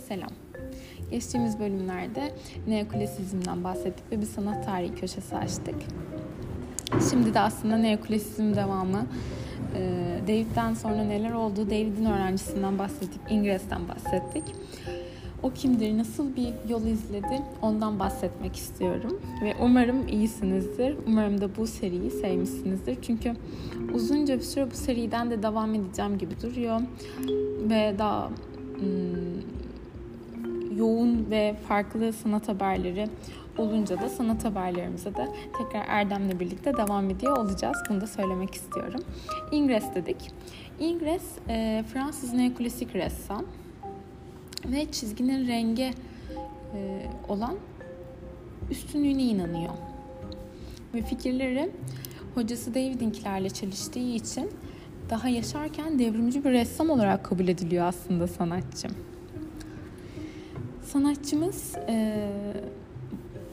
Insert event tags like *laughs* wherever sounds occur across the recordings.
selam. Geçtiğimiz bölümlerde neoklasizmden bahsettik ve bir sanat tarihi köşesi açtık. Şimdi de aslında neoklasizm devamı e, David'den sonra neler oldu, David'in öğrencisinden bahsettik, Ingres'ten bahsettik. O kimdir, nasıl bir yol izledi ondan bahsetmek istiyorum. Ve umarım iyisinizdir. Umarım da bu seriyi sevmişsinizdir. Çünkü uzunca bir süre bu seriden de devam edeceğim gibi duruyor. Ve daha hmm, yoğun ve farklı sanat haberleri olunca da sanat haberlerimize de tekrar Erdem'le birlikte devam ediyor olacağız. Bunu da söylemek istiyorum. Ingres dedik. Ingres e, Fransız neoklasik ressam ve çizginin rengi e, olan üstünlüğüne inanıyor. Ve fikirleri hocası David'inkilerle çalıştığı için daha yaşarken devrimci bir ressam olarak kabul ediliyor aslında sanatçı. Sanatçımız, e,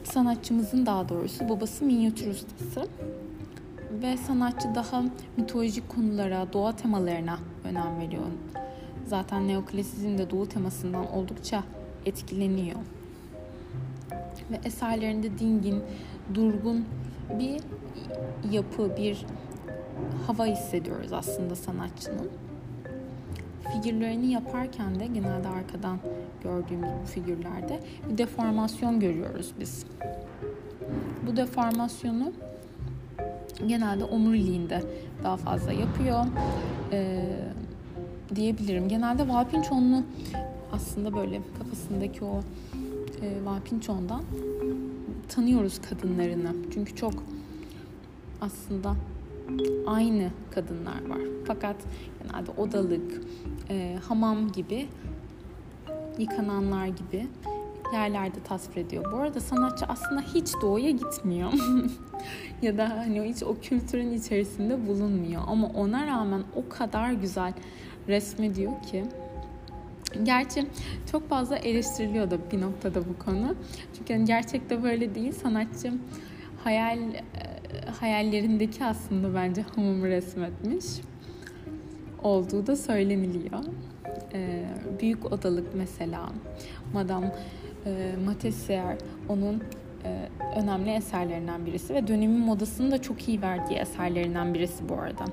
sanatçımızın daha doğrusu babası minyatür ustası ve sanatçı daha mitolojik konulara, doğa temalarına önem veriyor. Zaten neoklasizm de doğu temasından oldukça etkileniyor. Ve eserlerinde dingin, durgun bir yapı, bir hava hissediyoruz aslında sanatçının. Figürlerini yaparken de genelde arkadan gördüğümüz bu figürlerde bir deformasyon görüyoruz biz. Bu deformasyonu genelde omuriliğinde daha fazla yapıyor. Ee, diyebilirim. Genelde Valpinçonlu aslında böyle kafasındaki o e, Valpinçon'dan tanıyoruz kadınlarını. Çünkü çok aslında aynı kadınlar var. Fakat genelde odalık, e, hamam gibi, yıkananlar gibi yerlerde tasvir ediyor. Bu arada sanatçı aslında hiç doğuya gitmiyor. *laughs* ya da hani hiç o kültürün içerisinde bulunmuyor. Ama ona rağmen o kadar güzel resmediyor ki Gerçi çok fazla eleştiriliyor da bir noktada bu konu. Çünkü yani gerçekte böyle değil. Sanatçı hayal hayallerindeki aslında bence hamamı resmetmiş. Olduğu da söyleniliyor. Ee, büyük odalık mesela Madame e, Matessier onun e, önemli eserlerinden birisi ve dönemin modasını da çok iyi verdiği eserlerinden birisi bu arada.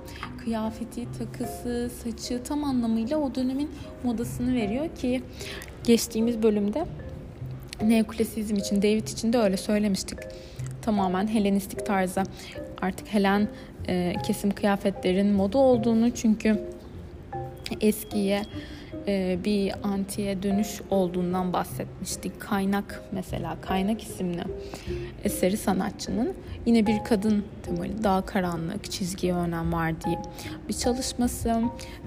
Kıyafeti, takısı, saçı tam anlamıyla o dönemin modasını veriyor ki geçtiğimiz bölümde neoklasizm için, David için de öyle söylemiştik. Tamamen Helenistik tarzda artık Helen e, kesim kıyafetlerin moda olduğunu çünkü eskiye e, bir antiye dönüş olduğundan bahsetmiştik. Kaynak mesela Kaynak isimli eseri sanatçının yine bir kadın temalı daha karanlık çizgiye önem verdiği bir çalışması.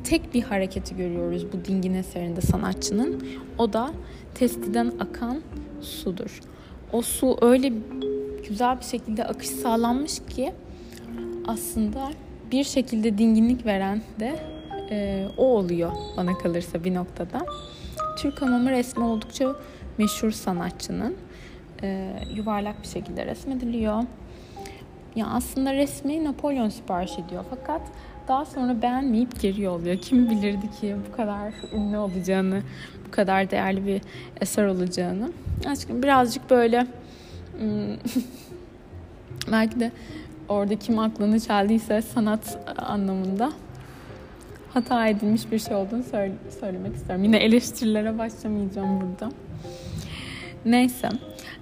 Tek bir hareketi görüyoruz bu dingin eserinde sanatçının. O da testiden akan sudur. O su öyle güzel bir şekilde akış sağlanmış ki aslında bir şekilde dinginlik veren de e, o oluyor bana kalırsa bir noktada. Türk hamamı resmi oldukça meşhur sanatçının. E, yuvarlak bir şekilde resmediliyor. Ya aslında resmi Napolyon sipariş ediyor fakat daha sonra beğenmeyip geri yolluyor. Kim bilirdi ki bu kadar ünlü olacağını, bu kadar değerli bir eser olacağını. Aşkım birazcık böyle *laughs* belki de orada kim aklını çeldiyse sanat anlamında hata edilmiş bir şey olduğunu söyle, söylemek istiyorum. Yine eleştirilere başlamayacağım burada. Neyse.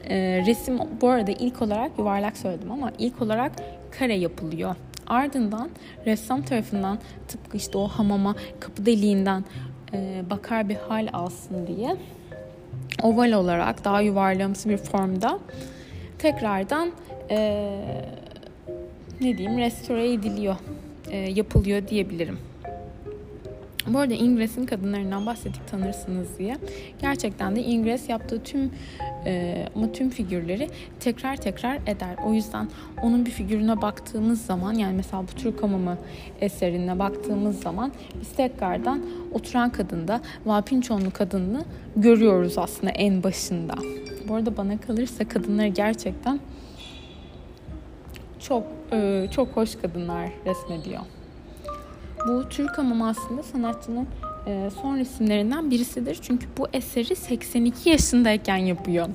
E, resim bu arada ilk olarak yuvarlak söyledim ama ilk olarak kare yapılıyor. Ardından ressam tarafından tıpkı işte o hamama kapı deliğinden e, bakar bir hal alsın diye oval olarak daha yuvarlamsı bir formda tekrardan e, ne diyeyim restore ediliyor, e, yapılıyor diyebilirim. Bu arada Ingres'in kadınlarından bahsettik tanırsınız diye. Gerçekten de Ingres yaptığı tüm e, ama tüm figürleri tekrar tekrar eder. O yüzden onun bir figürüne baktığımız zaman yani mesela bu Türk Hamamı eserine baktığımız zaman biz tekrardan oturan kadında Vapinçonlu kadını görüyoruz aslında en başında. Bu arada bana kalırsa kadınları gerçekten çok e, çok hoş kadınlar resmediyor. Bu Türk hamamı aslında sanatçının e, son resimlerinden birisidir. Çünkü bu eseri 82 yaşındayken yapıyor.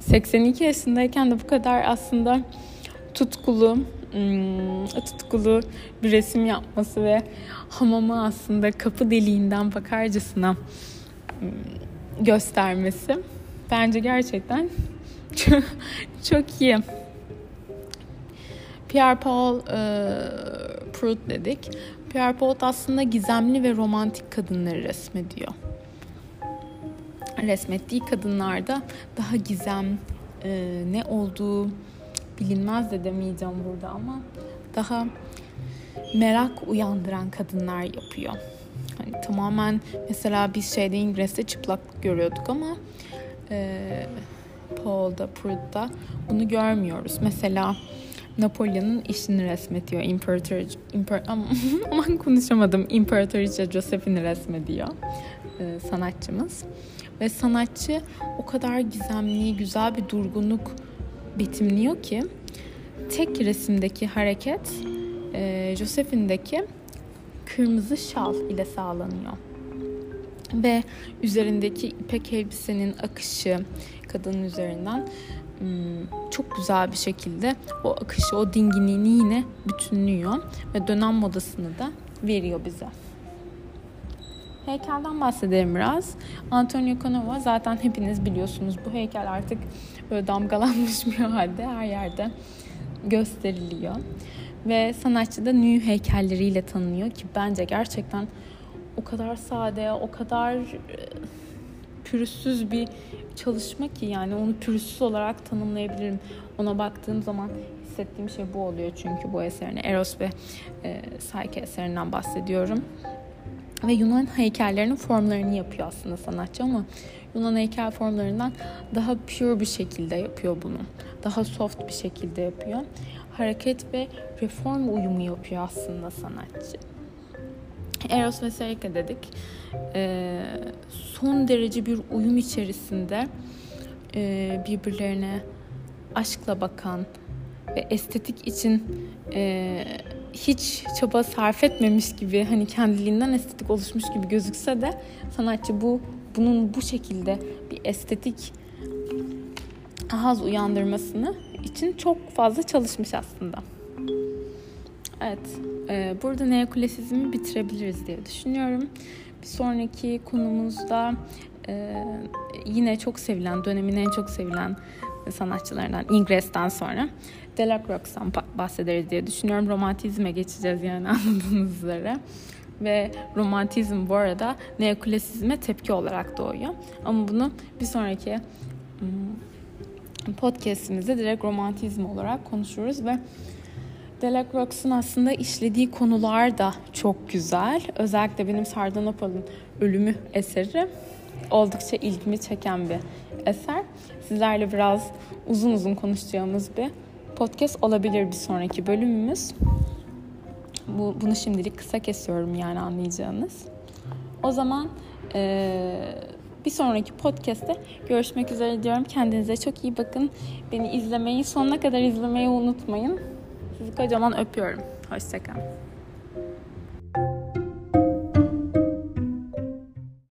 82 yaşındayken de bu kadar aslında tutkulu, hmm, tutkulu bir resim yapması ve hamamı aslında kapı deliğinden bakarcasına hmm, göstermesi bence gerçekten *laughs* çok, çok iyi. Pierre Paul e, Prout dedik. Pierre Paul aslında gizemli ve romantik kadınları resmediyor. Resmettiği kadınlarda daha gizem e, ne olduğu bilinmez de demeyeceğim burada ama daha merak uyandıran kadınlar yapıyor. Hani tamamen mesela biz şeyde İngilizce çıplak görüyorduk ama e, Paul'da, Prout'ta bunu görmüyoruz. Mesela Napolyon'un işini resmediyor. İmparator, imper, *laughs* aman konuşamadım. İmparatoriçe Josephine'i resmediyor e, sanatçımız. Ve sanatçı o kadar gizemli, güzel bir durgunluk betimliyor ki tek resimdeki hareket e, Josephine'deki kırmızı şal ile sağlanıyor. Ve üzerindeki ipek elbisenin akışı kadının üzerinden çok güzel bir şekilde o akışı, o dinginliğini yine bütünlüyor ve dönem modasını da veriyor bize. Heykelden bahsedelim biraz. Antonio Canova zaten hepiniz biliyorsunuz bu heykel artık böyle damgalanmış *laughs* bir halde her yerde gösteriliyor. Ve sanatçı da Nü heykelleriyle tanınıyor ki bence gerçekten o kadar sade, o kadar pürüzsüz bir çalışma ki yani onu pürüzsüz olarak tanımlayabilirim. Ona baktığım zaman hissettiğim şey bu oluyor çünkü bu eserini Eros ve e, Psyche eserinden bahsediyorum. Ve Yunan heykellerinin formlarını yapıyor aslında sanatçı ama Yunan heykel formlarından daha pure bir şekilde yapıyor bunu. Daha soft bir şekilde yapıyor. Hareket ve reform uyumu yapıyor aslında sanatçı. Eros ve Seika dedik. Ee, son derece bir uyum içerisinde e, birbirlerine aşkla bakan ve estetik için e, hiç çaba sarf etmemiş gibi hani kendiliğinden estetik oluşmuş gibi gözükse de sanatçı bu bunun bu şekilde bir estetik haz uyandırmasını için çok fazla çalışmış aslında. Evet, e, burada neoklasizmi bitirebiliriz diye düşünüyorum. Bir sonraki konumuzda e, yine çok sevilen, dönemin en çok sevilen sanatçılarından Ingres'ten sonra Delacroix'tan bahsederiz diye düşünüyorum. Romantizme geçeceğiz yani *laughs* anladığınız üzere. Ve romantizm bu arada neoklasizme tepki olarak doğuyor. Ama bunu bir sonraki hmm, podcastimizde direkt romantizm olarak konuşuruz ve Delacroix'ın aslında işlediği konular da çok güzel. Özellikle benim Sardanapal'ın ölümü eseri oldukça ilgimi çeken bir eser. Sizlerle biraz uzun uzun konuşacağımız bir podcast olabilir bir sonraki bölümümüz. Bu, bunu şimdilik kısa kesiyorum yani anlayacağınız. O zaman ee, bir sonraki podcast'te görüşmek üzere diyorum. Kendinize çok iyi bakın. Beni izlemeyi, sonuna kadar izlemeyi unutmayın. Sizi kocaman öpüyorum. Hoşçakalın.